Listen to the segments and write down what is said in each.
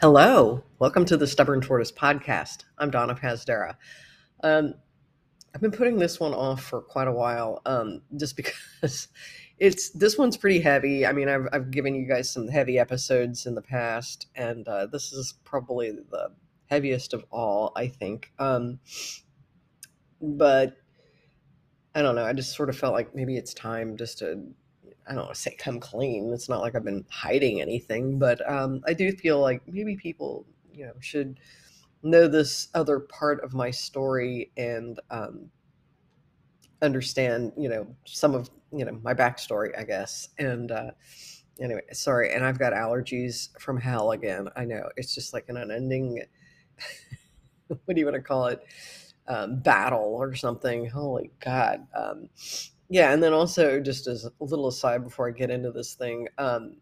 Hello, welcome to the Stubborn Tortoise podcast. I'm Donna Pazdera. Um, I've been putting this one off for quite a while, um, just because it's this one's pretty heavy. I mean, I've I've given you guys some heavy episodes in the past, and uh, this is probably the heaviest of all, I think. Um, but I don't know. I just sort of felt like maybe it's time just to I don't want to say come clean. It's not like I've been hiding anything, but um, I do feel like maybe people, you know, should know this other part of my story and um, understand, you know, some of you know my backstory, I guess. And uh, anyway, sorry. And I've got allergies from hell again. I know it's just like an unending. what do you want to call it? Um, battle or something. Holy God. Um, yeah, and then also just as a little aside before I get into this thing, um,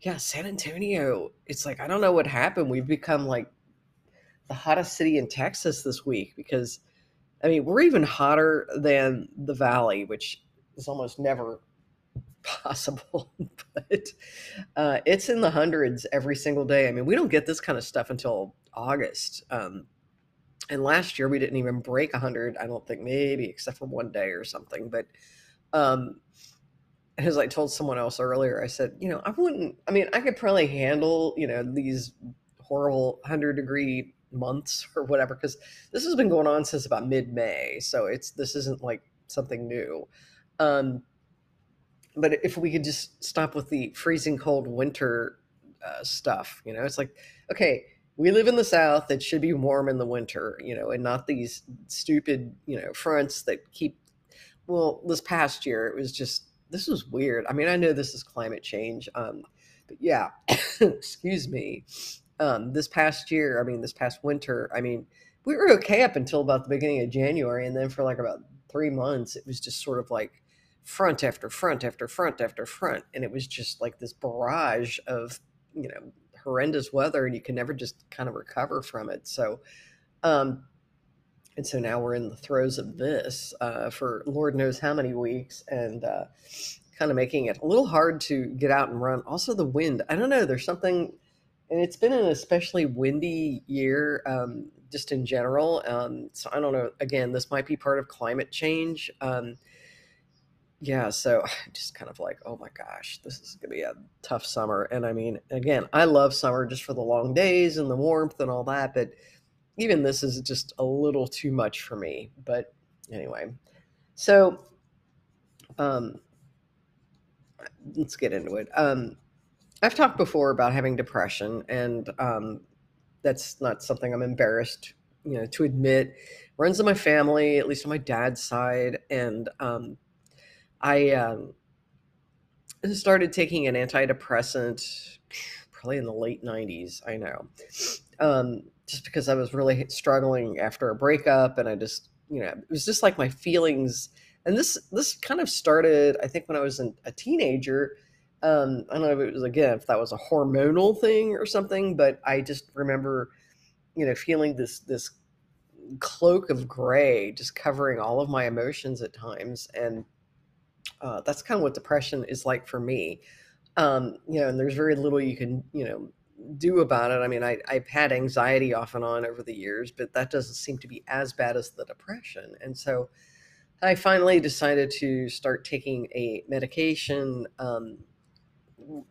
yeah, San Antonio, it's like I don't know what happened. We've become like the hottest city in Texas this week because I mean, we're even hotter than the valley, which is almost never possible, but uh, it's in the hundreds every single day. I mean, we don't get this kind of stuff until August. Um, and last year we didn't even break 100 i don't think maybe except for one day or something but um as i told someone else earlier i said you know i wouldn't i mean i could probably handle you know these horrible 100 degree months or whatever because this has been going on since about mid-may so it's this isn't like something new. Um but if we could just stop with the freezing cold winter uh, stuff you know it's like okay we live in the south it should be warm in the winter you know and not these stupid you know fronts that keep well this past year it was just this was weird. I mean i know this is climate change um but yeah excuse me. Um this past year i mean this past winter i mean we were okay up until about the beginning of january and then for like about three months it was just sort of like front after front after front after front and it was just like this barrage of you know horrendous weather and you can never just kind of recover from it. So, um, and so now we're in the throes of this uh, for Lord knows how many weeks and uh, kind of making it a little hard to get out and run. Also, the wind. I don't know. There's something, and it's been an especially windy year um, just in general. Um, so I don't know. Again, this might be part of climate change. Um, yeah, so I just kind of like, oh my gosh, this is going to be a tough summer. And I mean, again, I love summer just for the long days and the warmth and all that, but even this is just a little too much for me. But anyway, so um, let's get into it. Um, I've talked before about having depression, and um, that's not something I'm embarrassed, you know, to admit. Runs in my family, at least on my dad's side, and um, I um, started taking an antidepressant probably in the late 90s. I know. Um, just because I was really struggling after a breakup and I just, you know, it was just like my feelings. And this, this kind of started, I think, when I was a teenager. Um, I don't know if it was, again, if that was a hormonal thing or something, but I just remember, you know, feeling this, this cloak of gray just covering all of my emotions at times. And, uh, that's kind of what depression is like for me. Um, you know, and there's very little you can, you know, do about it. I mean, I, I've had anxiety off and on over the years, but that doesn't seem to be as bad as the depression. And so I finally decided to start taking a medication, um,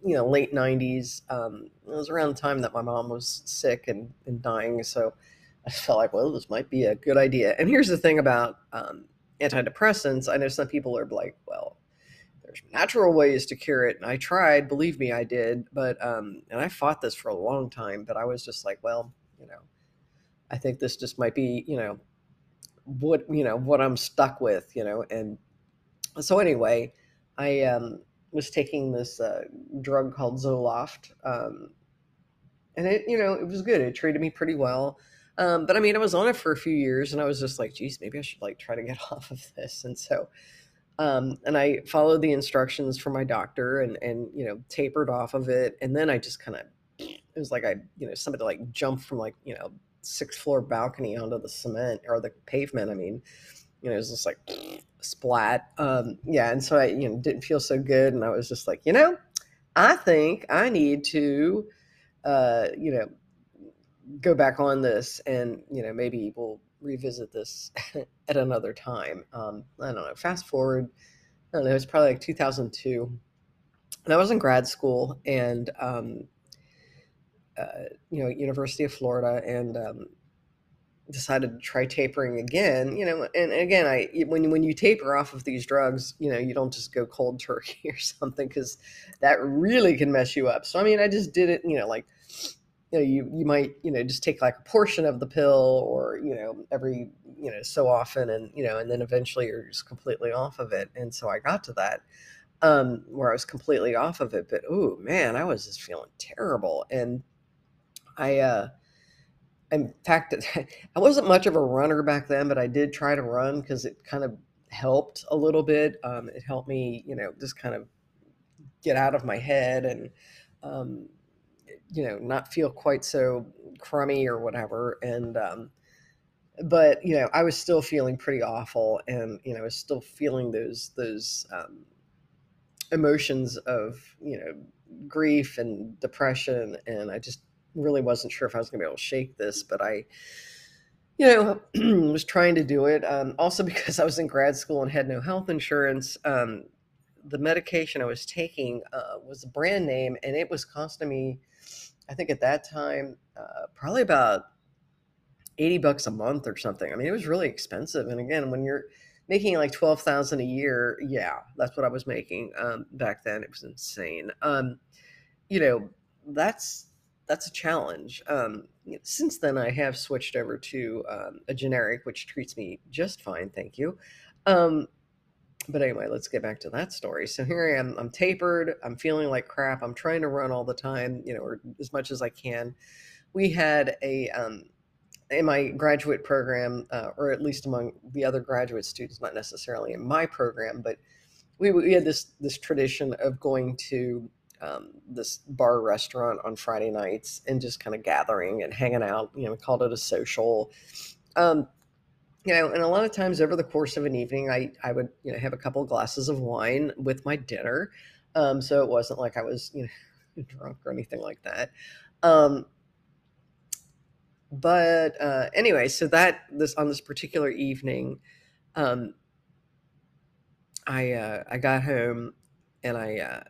you know, late 90s. Um, it was around the time that my mom was sick and, and dying. So I felt like, well, this might be a good idea. And here's the thing about um, antidepressants, I know some people are like, well, there's natural ways to cure it. And I tried, believe me, I did. But, um, and I fought this for a long time, but I was just like, well, you know, I think this just might be, you know, what, you know, what I'm stuck with, you know. And so anyway, I um, was taking this uh, drug called Zoloft. Um, and it, you know, it was good. It treated me pretty well. Um, but I mean, I was on it for a few years and I was just like, geez, maybe I should like try to get off of this. And so, um, and I followed the instructions from my doctor and, and, you know, tapered off of it. And then I just kind of, it was like I, you know, somebody like jumped from like, you know, sixth floor balcony onto the cement or the pavement. I mean, you know, it was just like splat. Um, yeah. And so I, you know, didn't feel so good. And I was just like, you know, I think I need to, uh, you know, go back on this and you know maybe we'll revisit this at another time um, i don't know fast forward i don't know it's probably like 2002 and i was in grad school and um, uh, you know university of florida and um, decided to try tapering again, you know, and again, I when when you taper off of these drugs, you know, you don't just go cold turkey or something because that really can mess you up. So I mean, I just did it, you know, like you know, you you might you know just take like a portion of the pill or you know every you know so often, and you know, and then eventually you're just completely off of it. And so I got to that um where I was completely off of it, but oh man, I was just feeling terrible, and I. uh in fact, I wasn't much of a runner back then, but I did try to run because it kind of helped a little bit. Um, it helped me, you know, just kind of get out of my head and, um, you know, not feel quite so crummy or whatever. And, um, but you know, I was still feeling pretty awful, and you know, I was still feeling those those um, emotions of you know grief and depression, and I just really wasn't sure if I was going to be able to shake this, but I, you know, was trying to do it. Um, also, because I was in grad school and had no health insurance, um, the medication I was taking uh, was a brand name, and it was costing me, I think at that time, uh, probably about 80 bucks a month or something. I mean, it was really expensive. And again, when you're making like 12,000 a year, yeah, that's what I was making um, back then. It was insane. Um, you know, that's that's a challenge. Um, since then, I have switched over to um, a generic, which treats me just fine, thank you. Um, but anyway, let's get back to that story. So here I am. I'm tapered. I'm feeling like crap. I'm trying to run all the time, you know, or as much as I can. We had a um, in my graduate program, uh, or at least among the other graduate students, not necessarily in my program, but we, we had this this tradition of going to um, this bar restaurant on Friday nights and just kind of gathering and hanging out. You know, we called it a social. Um, you know, and a lot of times over the course of an evening, I I would you know have a couple of glasses of wine with my dinner, um, so it wasn't like I was you know drunk or anything like that. Um, but uh, anyway, so that this on this particular evening, um, I uh, I got home and I uh,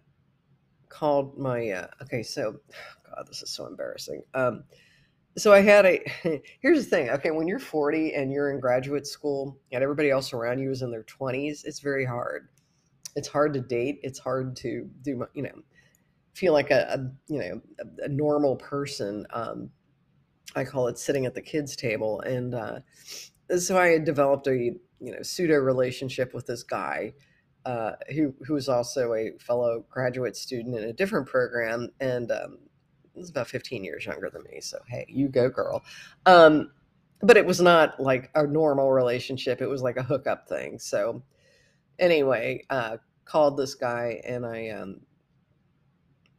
called my uh, okay so god this is so embarrassing um so i had a here's the thing okay when you're 40 and you're in graduate school and everybody else around you is in their 20s it's very hard. It's hard to date it's hard to do you know feel like a, a you know a, a, normal person um i call it sitting at the kids table. And uh so i had developed a you know pseudo relationship with this guy uh, who who was also a fellow graduate student in a different program, and um, was about 15 years younger than me. So hey, you go, girl. Um, but it was not like a normal relationship. It was like a hookup thing. So anyway, uh, called this guy and I um,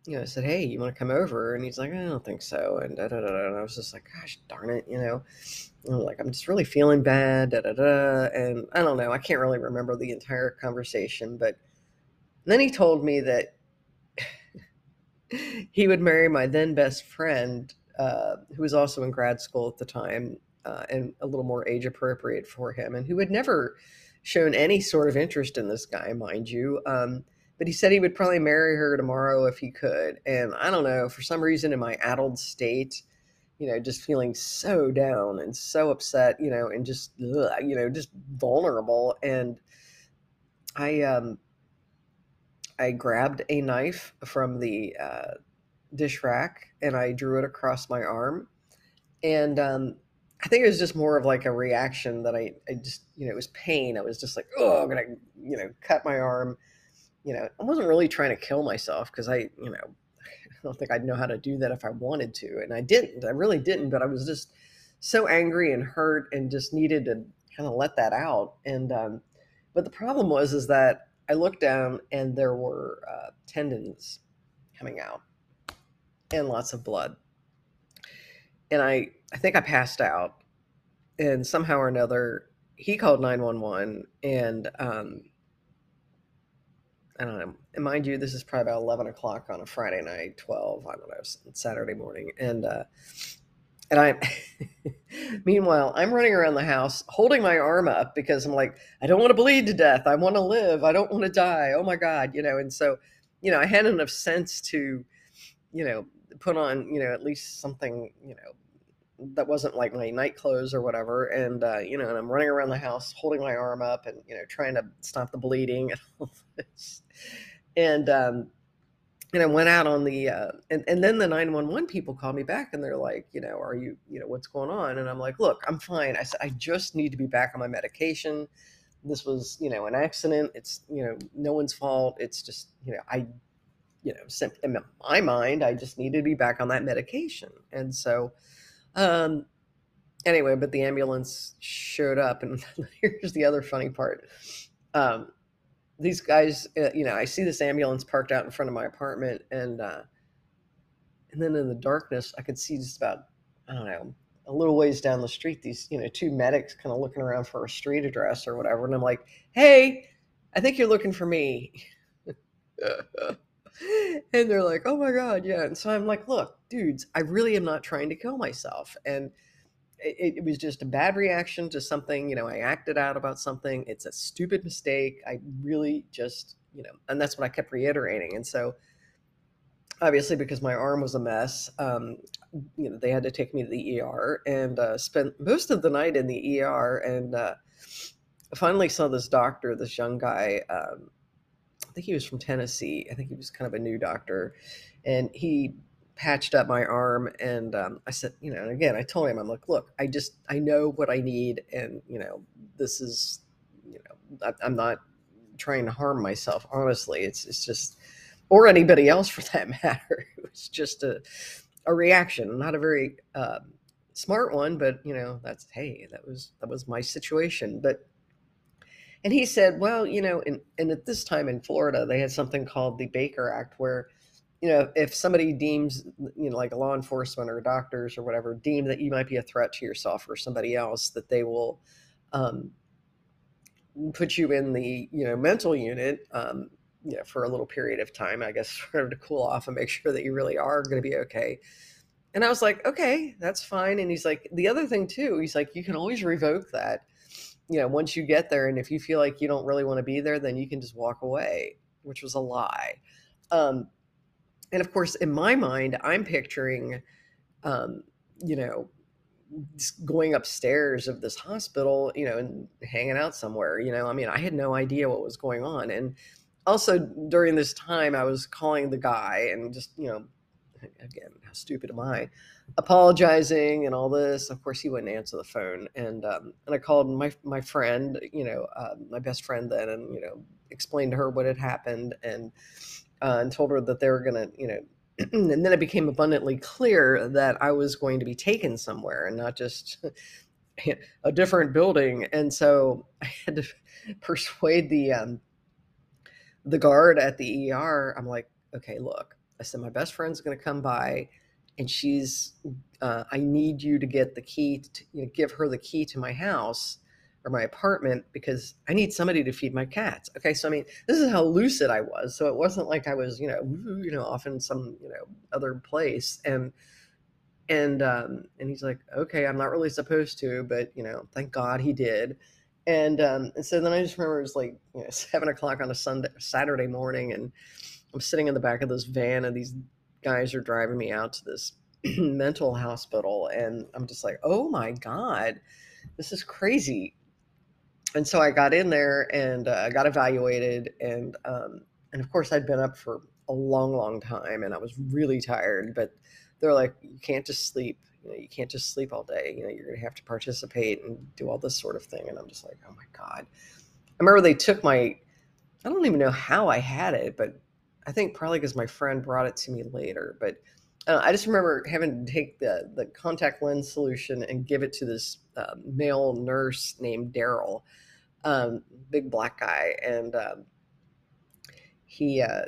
you know, said, "Hey, you want to come over?" And he's like, "I don't think so." And da da da. And I was just like, "Gosh darn it," you know. I'm like, "I'm just really feeling bad." Da da da. And I don't know. I can't really remember the entire conversation, but then he told me that he would marry my then best friend, uh, who was also in grad school at the time, uh, and a little more age appropriate for him, and who had never shown any sort of interest in this guy, mind you. Um, but he said he would probably marry her tomorrow if he could. And I don't know, for some reason in my addled state, you know, just feeling so down and so upset, you know, and just, ugh, you know, just vulnerable. And I, um, I grabbed a knife from the uh, dish rack and I drew it across my arm. And um, I think it was just more of like a reaction that I, I just, you know, it was pain. I was just like, oh, I'm going to, you know, cut my arm you know, I wasn't really trying to kill myself because I, you know, I don't think I'd know how to do that if I wanted to. And I didn't. I really didn't. But I was just so angry and hurt and just needed to kind of let that out. And, um, but the problem was, is that I looked down and there were uh, tendons coming out and lots of blood. And I, I think I passed out. And somehow or another, he called 911 and, um, I don't know. And mind you, this is probably about 11 o'clock on a Friday night, 12, I don't know, Saturday morning. And uh, and I, meanwhile, I'm running around the house holding my arm up because I'm like, I don't want to bleed to death. I want to live. I don't want to die. Oh my God, you know. And so, you know, I had enough sense to, you know, put on, you know, at least something, you know, that wasn't like my night clothes or whatever. And, uh, you know, and I'm running around the house holding my arm up and, you know, trying to stop the bleeding and all this. And, um, and I went out on the uh, and and then the 911 people called me back and they're like, you know, are you, you know, what's going on? And I'm like, look, I'm fine. I said I just need to be back on my medication. This was, you know, an accident. It's, you know, no one's fault. It's just, you know, I you know, in my mind, I just needed to be back on that medication. And so um anyway, but the ambulance showed up and here's the other funny part. Um these guys, uh, you know, I see this ambulance parked out in front of my apartment, and uh, and then in the darkness, I could see just about I don't know a little ways down the street these you know two medics kind of looking around for a street address or whatever, and I'm like, hey, I think you're looking for me. and they're like, oh my god, yeah. And so I'm like, look, dudes, I really am not trying to kill myself, and it, it, was just a bad reaction to something. You know, I acted out about something. It's a stupid mistake. I really just, you know, and that's what I kept reiterating. And so, obviously, because my arm was a mess, um, you know, they had to take me to the ER and uh, spent most of the night in the ER. And uh, finally saw this doctor, this young guy. Um, I think he was from Tennessee. I think he was kind of a new doctor, and he patched up my arm and um, i said you know again i told him i'm like look i just i know what i need and you know this is you know I, am not trying to harm myself honestly it's it's just or anybody else for that matter. It was just a a reaction not a very uh, smart one but you know that's hey that was that was my situation but and he said well you know and and at this time in florida they had something called the baker act where you know, if somebody deems, you know, like law enforcement or doctors or whatever, deem that you might be a threat to yourself or somebody else, that they will um, put you in the, you know, mental unit, um, you know, for a little period of time, I guess, sort of to cool off and make sure that you really are going to be okay. And I was like, okay, that's fine. And he's like, the other thing too, he's like, you can always revoke that, you know, once you get there. And if you feel like you don't really want to be there, then you can just walk away, which was a lie. Um, and of course, in my mind, I'm picturing, um, you know, going upstairs of this hospital, you know, and hanging out somewhere. You know, I mean, I had no idea what was going on. And also during this time, I was calling the guy and just, you know, again, how stupid am I? Apologizing and all this. Of course, he wouldn't answer the phone, and um, and I called my my friend, you know, uh, my best friend then, and you know, explained to her what had happened, and uh, and told her that they were going to, you know, and then it became abundantly clear that I was going to be taken somewhere and not just a different building. And so I had to persuade the um, the guard at the ER. I'm like, okay, look, I said my best friend's going to come by, and she's, uh, I need you to get the key, to, you know, give her the key to my house or my apartment because I need somebody to feed my cats. Okay, so I mean, this is how lucid I was. So it wasn't like I was, you know, you know, off in some, you know, other place. And and um, and he's like, okay, I'm not really supposed to, but you know, thank God he did. And um, and so then I just remember it was like you know seven o'clock on a Sunday Saturday morning, and I'm sitting in the back of this van, and these guys are driving me out to this mental hospital, and I'm just like, oh my God, this is crazy and so I got in there and uh, got evaluated, and um, and of course I'd been up for a long, long time, and I was really tired. But they're like, you can't just sleep. You know, you can't just sleep all day. You know, you're gonna have to participate and do all this sort of thing. And I'm just like, oh my god. I remember they took my. I don't even know how I had it, but I think probably because my friend brought it to me later. But uh, I just remember having to take the the contact lens solution and give it to this uh, male nurse named Daryl, um, big black guy, and um, he. Uh,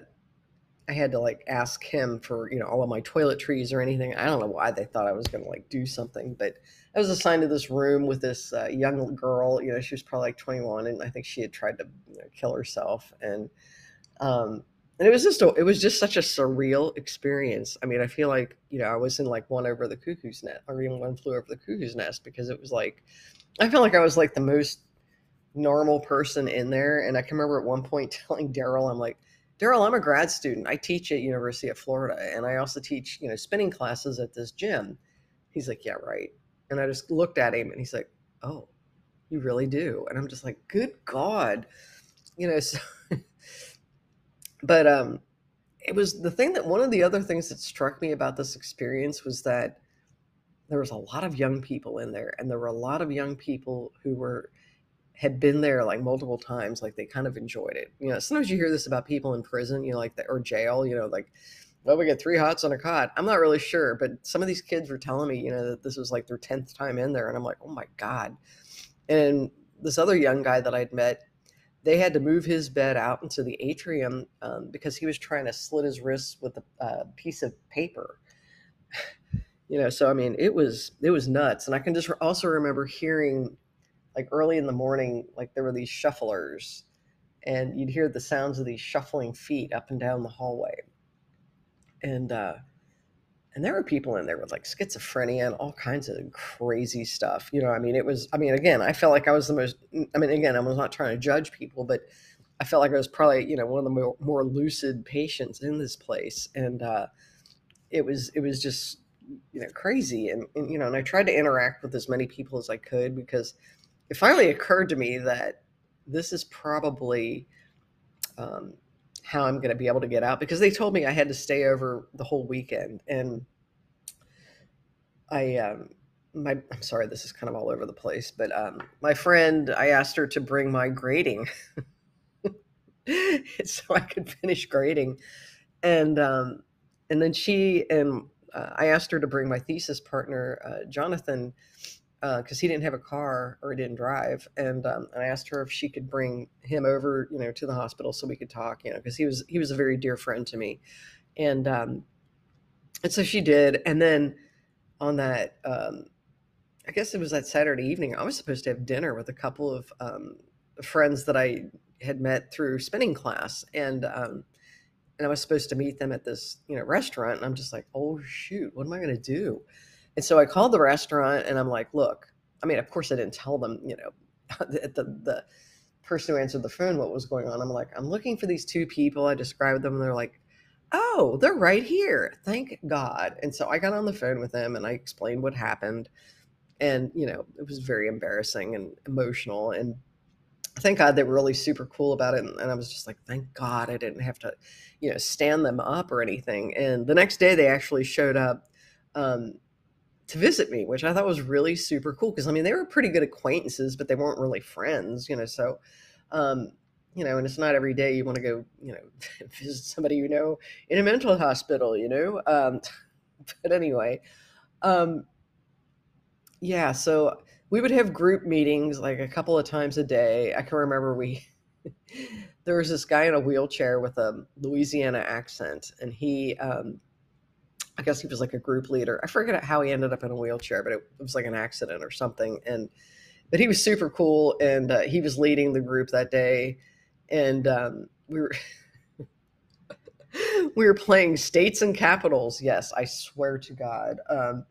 I had to like ask him for you know all of my toiletries or anything. I don't know why they thought I was going to like do something, but I was assigned to this room with this uh, young girl. You know, she was probably like 21, and I think she had tried to you know, kill herself. And um, and it was just a, it was just such a surreal experience. I mean, I feel like you know I was in like one over the cuckoo's nest, or even one flew over the cuckoo's nest because it was like I felt like I was like the most normal person in there. And I can remember at one point telling Daryl, I'm like, Daryl, I'm a grad student. I teach at University of Florida, and I also teach you know spinning classes at this gym. He's like, yeah, right. And I just looked at him, and he's like, oh, you really do. And I'm just like, good God, you know. So but um, it was the thing that one of the other things that struck me about this experience was that there was a lot of young people in there, and there were a lot of young people who were had been there like multiple times, like they kind of enjoyed it. You know, sometimes you hear this about people in prison, you know, like the, or jail, you know, like well, we get three hots on a cot. I'm not really sure, but some of these kids were telling me, you know, that this was like their 10th time in there. And I'm like, oh my God. And this other young guy that I'd met, they had to move his bed out into the atrium um, because he was trying to slit his wrists with a uh, piece of paper. you know, so I mean, it was it was nuts, and I can just also remember hearing, like early in the morning, like there were these shufflers, and you'd hear the sounds of these shuffling feet up and down the hallway, and uh, and there were people in there with like schizophrenia and all kinds of crazy stuff. You know, I mean, it was, I mean, again, I felt like I was the most, I mean, again, I was not trying to judge people, but I felt like I was probably, you know, one of the more, more lucid patients in this place. And uh, it was, it was just, you know, crazy. And, and, you know, and I tried to interact with as many people as I could because it finally occurred to me that this is probably, um, how I'm going to be able to get out because they told me I had to stay over the whole weekend. And I, um, my, I'm sorry, this is kind of all over the place, but um, my friend, I asked her to bring my grading so I could finish grading. And, um, and then she, and uh, I asked her to bring my thesis partner, uh, Jonathan, because uh, he didn't have a car or didn't drive, and, um, I asked her if she could bring him over, you know, to the hospital so we could talk, you know, because he was he was a very dear friend to me, and um, and so she did, and then on that, um, I guess it was that Saturday evening, I was supposed to have dinner with a couple of um, friends that I had met through spinning class, and um, and I was supposed to meet them at this you know restaurant, and I'm just like, oh shoot, what am I going to do? And so I called the restaurant and I'm like, look, I mean, of course I didn't tell them, you know, the, the, the person who answered the phone what was going on. I'm like, I'm looking for these two people. I described them and they're like, oh, they're right here. Thank God. And so I got on the phone with them and I explained what happened. And, you know, it was very embarrassing and emotional. And thank God they were really super cool about it. And, and I was just like, thank God I didn't have to, you know, stand them up or anything. And the next day they actually showed up. Um, to visit me, which I thought was really super cool because I mean they were pretty good acquaintances, but they weren't really friends, you know. So, um, you know, and it's not every day you want to go, you know, visit somebody you know in a mental hospital, you know. Um, but anyway, um, yeah. So we would have group meetings like a couple of times a day. I can remember we there was this guy in a wheelchair with a Louisiana accent, and he um, I guess he was like a group leader. I forget how he ended up in a wheelchair, but it, was like an accident or something. And but he was super cool, and uh, he was leading the group that day, and um, we were. we were playing states and capitals. Yes, I swear to God. Um,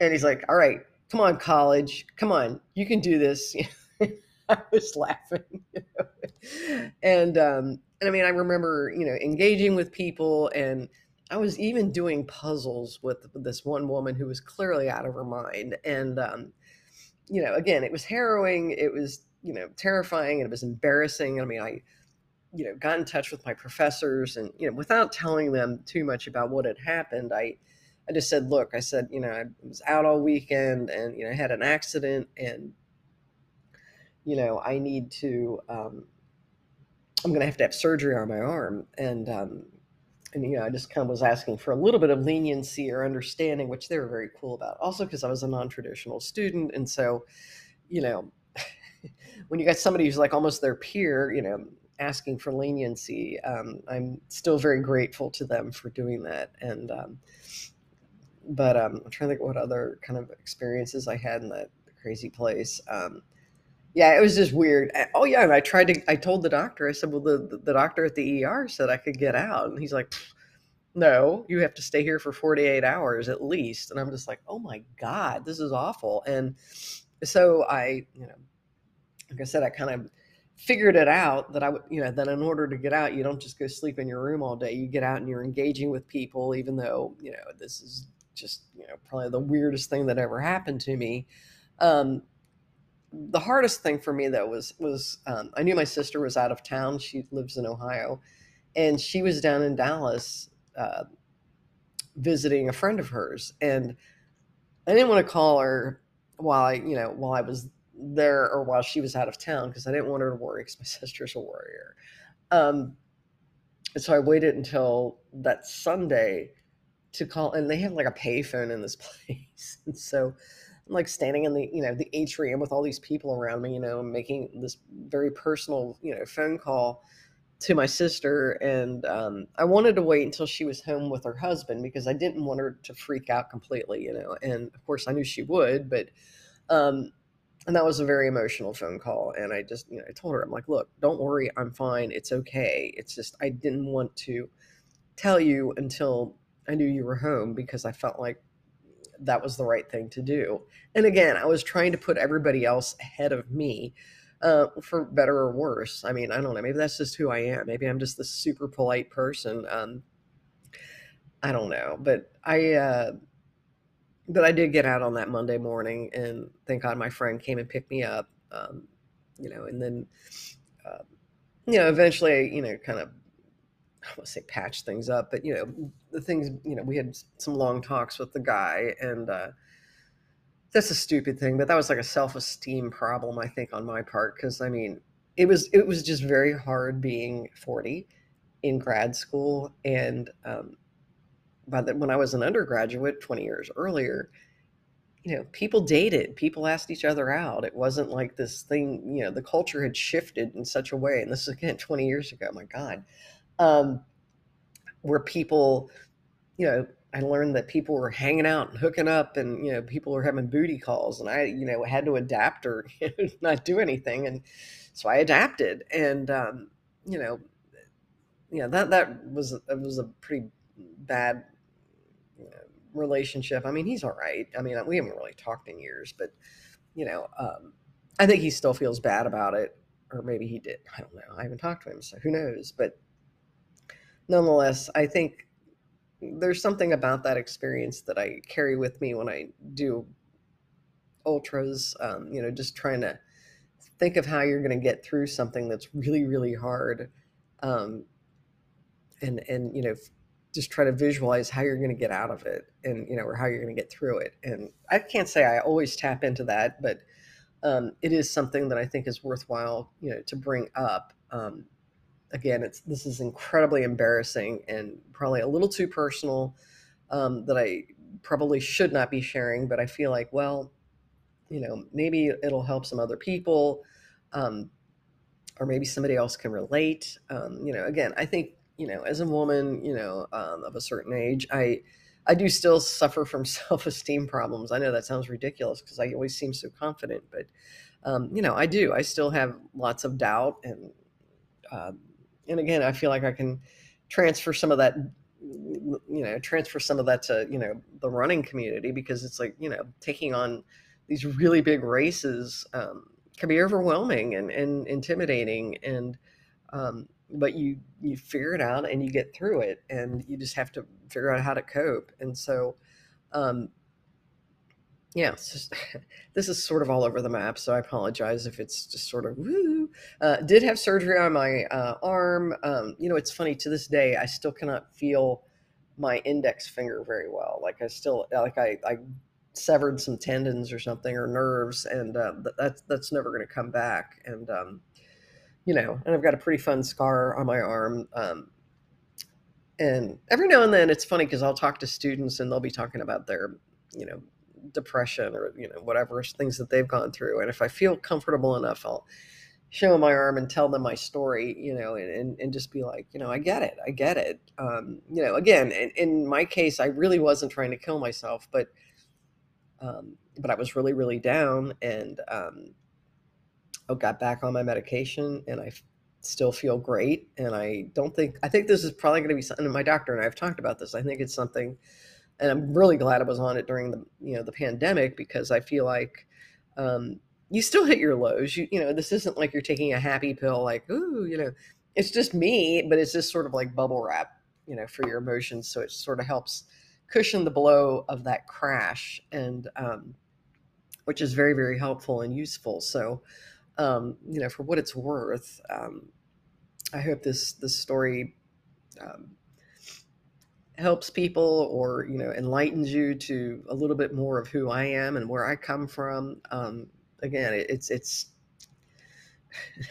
and he's like, "All right, come on, college, come on, you can do this." I was laughing, and um, and I mean, I remember you know engaging with people and I was even doing puzzles with this one woman who was clearly out of her mind. And, um, you know, again, it was harrowing. It was, you know, terrifying and it was embarrassing. I mean, I, you know, got in touch with my professors and, you know, without telling them too much about what had happened, I, I just said, look, I said, you know, I was out all weekend and, you know, I had an accident and, you know, I need to, um, I'm going to have to have surgery on my arm. And, um, and you know, I just kind of was asking for a little bit of leniency or understanding, which they were very cool about. Also, because I was a non-traditional student, and so, you know, when you got somebody who's like almost their peer, you know, asking for leniency, um, I'm still very grateful to them for doing that. And um, but um, I'm trying to think what other kind of experiences I had in that crazy place. Um, yeah, it was just weird. Oh yeah, and I tried to. I told the doctor. I said, "Well, the the doctor at the ER said I could get out," and he's like, "No, you have to stay here for 48 hours at least." And I'm just like, "Oh my god, this is awful." And so I, you know, like I said, I kind of figured it out that I would, you know, that in order to get out, you don't just go sleep in your room all day. You get out and you're engaging with people, even though you know this is just you know probably the weirdest thing that ever happened to me. Um, the hardest thing for me though was was um, I knew my sister was out of town. She lives in Ohio, and she was down in Dallas uh, visiting a friend of hers, and I didn't want to call her while I you know while I was there or while she was out of town because I didn't want her to worry because my sister's a warrior. Um, and so I waited until that Sunday to call, and they have like a payphone in this place, and so I'm like standing in the you know the atrium with all these people around me, you know, making this very personal you know phone call to my sister, and um, I wanted to wait until she was home with her husband because I didn't want her to freak out completely, you know. And of course, I knew she would, but um, and that was a very emotional phone call. And I just you know I told her I'm like, look, don't worry, I'm fine, it's okay. It's just I didn't want to tell you until I knew you were home because I felt like that was the right thing to do. And again, I was trying to put everybody else ahead of me, uh, for better or worse. I mean, I don't know. Maybe that's just who I am. Maybe I'm just the super polite person. Um, I don't know, but I, uh, but I did get out on that Monday morning, and thank God my friend came and picked me up. Um, you know, and then, uh, you know, eventually, you know, kind of I want to say patch things up, but you know, the things, you know, we had some long talks with the guy and uh that's a stupid thing, but that was like a self-esteem problem I think on my part cuz I mean, it was it was just very hard being 40 in grad school and um by the when I was an undergraduate 20 years earlier, you know, people dated, people asked each other out. It wasn't like this thing, you know, the culture had shifted in such a way and this is again 20 years ago. My god um, where people, you know, I learned that people were hanging out and hooking up, and you know, people were having booty calls, and I, you know, had to adapt or not do anything, and so I adapted, and um, you know, you know that that was that was a pretty bad know, relationship. I mean, he's all right. I mean, we haven't really talked in years, but you know, um, I think he still feels bad about it, or maybe he did. I don't know. I haven't talked to him, so who knows? But nonetheless, I think there's something about that experience that I carry with me when I do ultras. Um, you know, just trying to think of how you're going to get through something that's really, really hard, um, and and you know, just try to visualize how you're going to get out of it, and you know, or how you're going to get through it. And I can't say I always tap into that, but um, it is something that I think is worthwhile, you know, to bring up. Um, again, it's this is incredibly embarrassing and probably a little too personal um, that I probably should not be sharing. But I feel like, well, you know, maybe it'll help some other people, um, or maybe somebody else can relate. Um, you know, again, I think you know, as a woman, you know, um, of a certain age, I. I do still suffer from self-esteem problems. I know that sounds ridiculous because I always seem so confident, but um, you know, I do. I still have lots of doubt and uh, and again, I feel like I can transfer some of that, you know, transfer some of that to, you know, the running community because it's like, you know, taking on these really big races um, can be overwhelming and, and intimidating. And, um, but you, you figure it out and you get through it and you just have to figure out how to cope. And so, um, yeah, just, this is sort of all over the map, so I apologize if it's just sort of woo. Uh, did have surgery on my uh, arm. Um, you know, it's funny to this day, I still cannot feel my index finger very well. Like I still, like I, I severed some tendons or something or nerves, and uh, that's that's never going to come back. And um, you know, and I've got a pretty fun scar on my arm. Um, and every now and then, it's funny because I'll talk to students and they'll be talking about their, you know, depression or you know whatever things that they've gone through and if i feel comfortable enough i'll show my arm and tell them my story you know and, and, and just be like you know i get it i get it um, you know again in, in, my case i really wasn't trying to kill myself but um, but i was really really down and um, I got back on my medication and I still feel great. And I don't think, I think this is probably going to be something, my doctor and I have talked about this. I think it's something, and I'm really glad I was on it during the, you know, the pandemic because I feel like, um, you still hit your lows. You, you know, this isn't like you're taking a happy pill, like, ooh, you know, it's just me, but it's just sort of like bubble wrap, you know, for your emotions. So it sort of helps cushion the blow of that crash. And, um, which is very, very helpful and useful. So, um, you know, for what it's worth, um, I hope this this story um, helps people or you know enlightens you to a little bit more of who I am and where I come from. Um, again, it, it's it's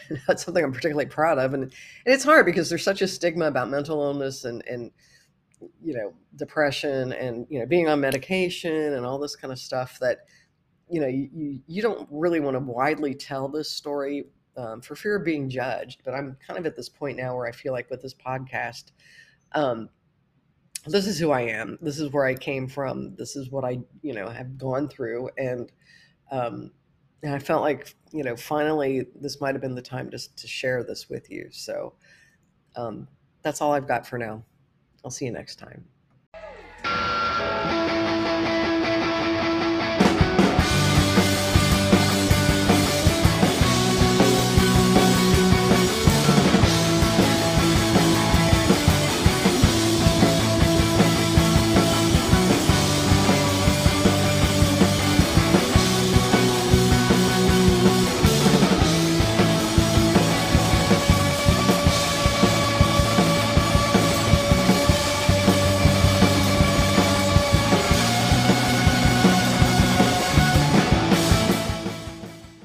that's something I'm particularly proud of, and and it's hard because there's such a stigma about mental illness and and you know depression and you know being on medication and all this kind of stuff that you know you, you don't really want to widely tell this story um, for fear of being judged. But I'm kind of at this point now where I feel like with this podcast, um, this is who I am. This is where I came from. This is what I, you know, have gone through. And, um, and I felt like, you know, finally this might have been the time just to share this with you. So um, that's all I've got for now. I'll see you next time.